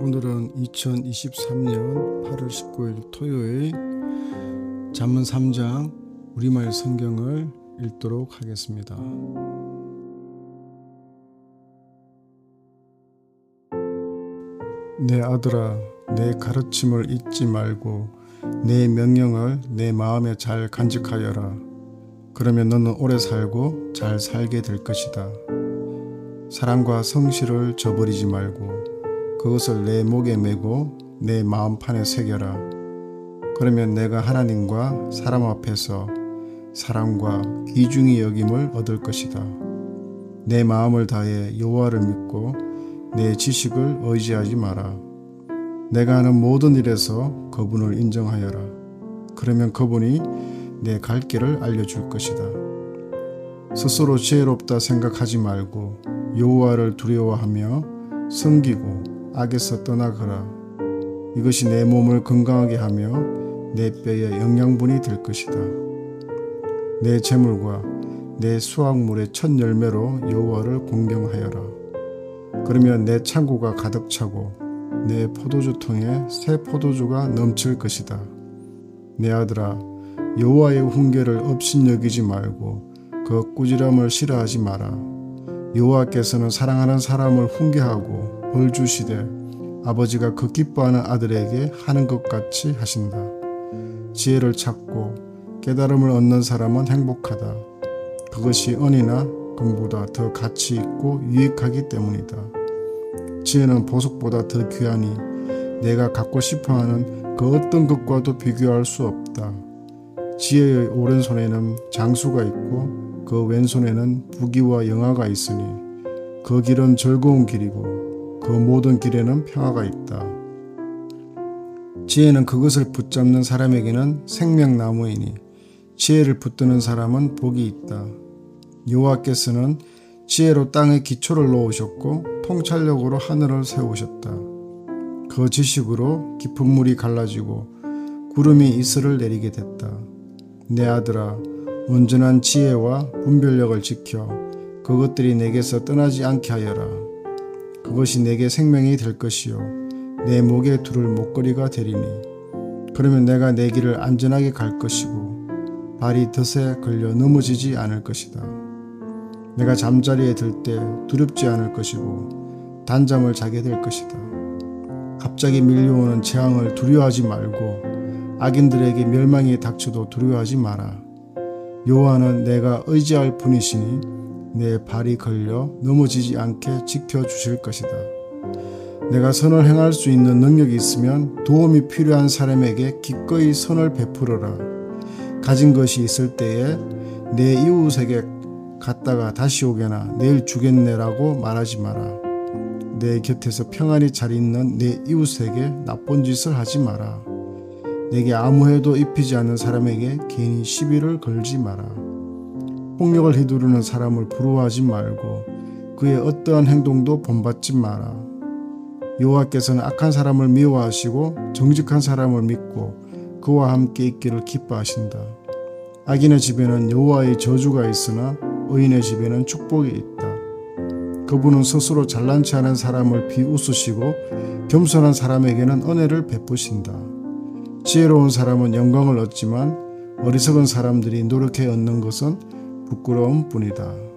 오늘은 2023년 8월 19일 토요일 잠언 3장 우리말 성경을 읽도록 하겠습니다. 내 아들아 내 가르침을 잊지 말고 내 명령을 내 마음에 잘 간직하여라. 그러면 너는 오래 살고 잘 살게 될 것이다. 사랑과 성실을 저버리지 말고 그것을 내 목에 메고 내 마음판에 새겨라. 그러면 내가 하나님과 사람 앞에서 사랑과 귀중히 여김을 얻을 것이다. 내 마음을 다해 여호와를 믿고 내 지식을 의지하지 마라. 내가 하는 모든 일에서 그분을 인정하여라. 그러면 그분이 내 갈 길을 알려줄 것이다. 스스로 지혜롭다 생각하지 말고 여호와를 두려워하며 섬기고 악에서 떠나거라. 이것이 내 몸을 건강하게 하며 내 뼈에 영양분이 될 것이다. 내 재물과 내 수확물의 첫 열매로 여호와를 공경하여라. 그러면 내 창고가 가득 차고 내 포도주 통에 새 포도주가 넘칠 것이다. 내 아들아 여호와의 훈계를 업신여기지 말고 그 꾸지람을 싫어하지 마라. 여호와께서는 사랑하는 사람을 훈계하고 벌 주시되 아버지가 그 기뻐하는 아들에게 하는 것 같이 하신다. 지혜를 찾고 깨달음을 얻는 사람은 행복하다. 그것이 은이나 금보다 더 가치 있고 유익하기 때문이다. 지혜는 보석보다 더 귀하니 내가 갖고 싶어하는 그 어떤 것과도 비교할 수 없다. 지혜의 오른손에는 장수가 있고 그 왼손에는 부귀와 영화가 있으니 그 길은 즐거운 길이고 그 모든 길에는 평화가 있다. 지혜는 그것을 붙잡는 사람에게는 생명나무이니 지혜를 붙드는 사람은 복이 있다. 여호와께서는 지혜로 땅에 기초를 놓으셨고 통찰력으로 하늘을 세우셨다. 그 지식으로 깊은 물이 갈라지고 구름이 이슬을 내리게 됐다. 내 아들아 온전한 지혜와 분별력을 지켜 그것들이 내게서 떠나지 않게 하여라. 그것이 내게 생명이 될 것이요 내 목에 두를 목걸이가 되리니 그러면 내가 내 길을 안전하게 갈 것이고 발이 덫에 걸려 넘어지지 않을 것이다. 내가 잠자리에 들 때 두렵지 않을 것이고 단잠을 자게 될 것이다. 갑자기 밀려오는 재앙을 두려워하지 말고 악인들에게 멸망이 닥쳐도 두려워하지 마라. 여호와는 내가 의지할 분이시니 내 발이 걸려 넘어지지 않게 지켜 주실 것이다. 내가 선을 행할 수 있는 능력이 있으면 도움이 필요한 사람에게 기꺼이 선을 베풀어라. 가진 것이 있을 때에 내 이웃에게 갔다가 다시 오게나 내일 주겠네라고 말하지 마라. 내 곁에서 평안히 잘 있는 내 이웃에게 나쁜 짓을 하지 마라. 내게 아무 해도 입히지 않는 사람에게 괜히 시비를 걸지 마라. 폭력을 휘두르는 사람을 부러워하지 말고 그의 어떠한 행동도 본받지 마라. 여호와께서는 악한 사람을 미워하시고 정직한 사람을 믿고 그와 함께 있기를 기뻐하신다. 악인의 집에는 여호와의 저주가 있으나 의인의 집에는 축복이 있다. 그분은 스스로 잘난 체 하는 사람을 비웃으시고 겸손한 사람에게는 은혜를 베푸신다. 지혜로운 사람은 영광을 얻지만 어리석은 사람들이 노력해 얻는 것은 부끄러움 뿐이다.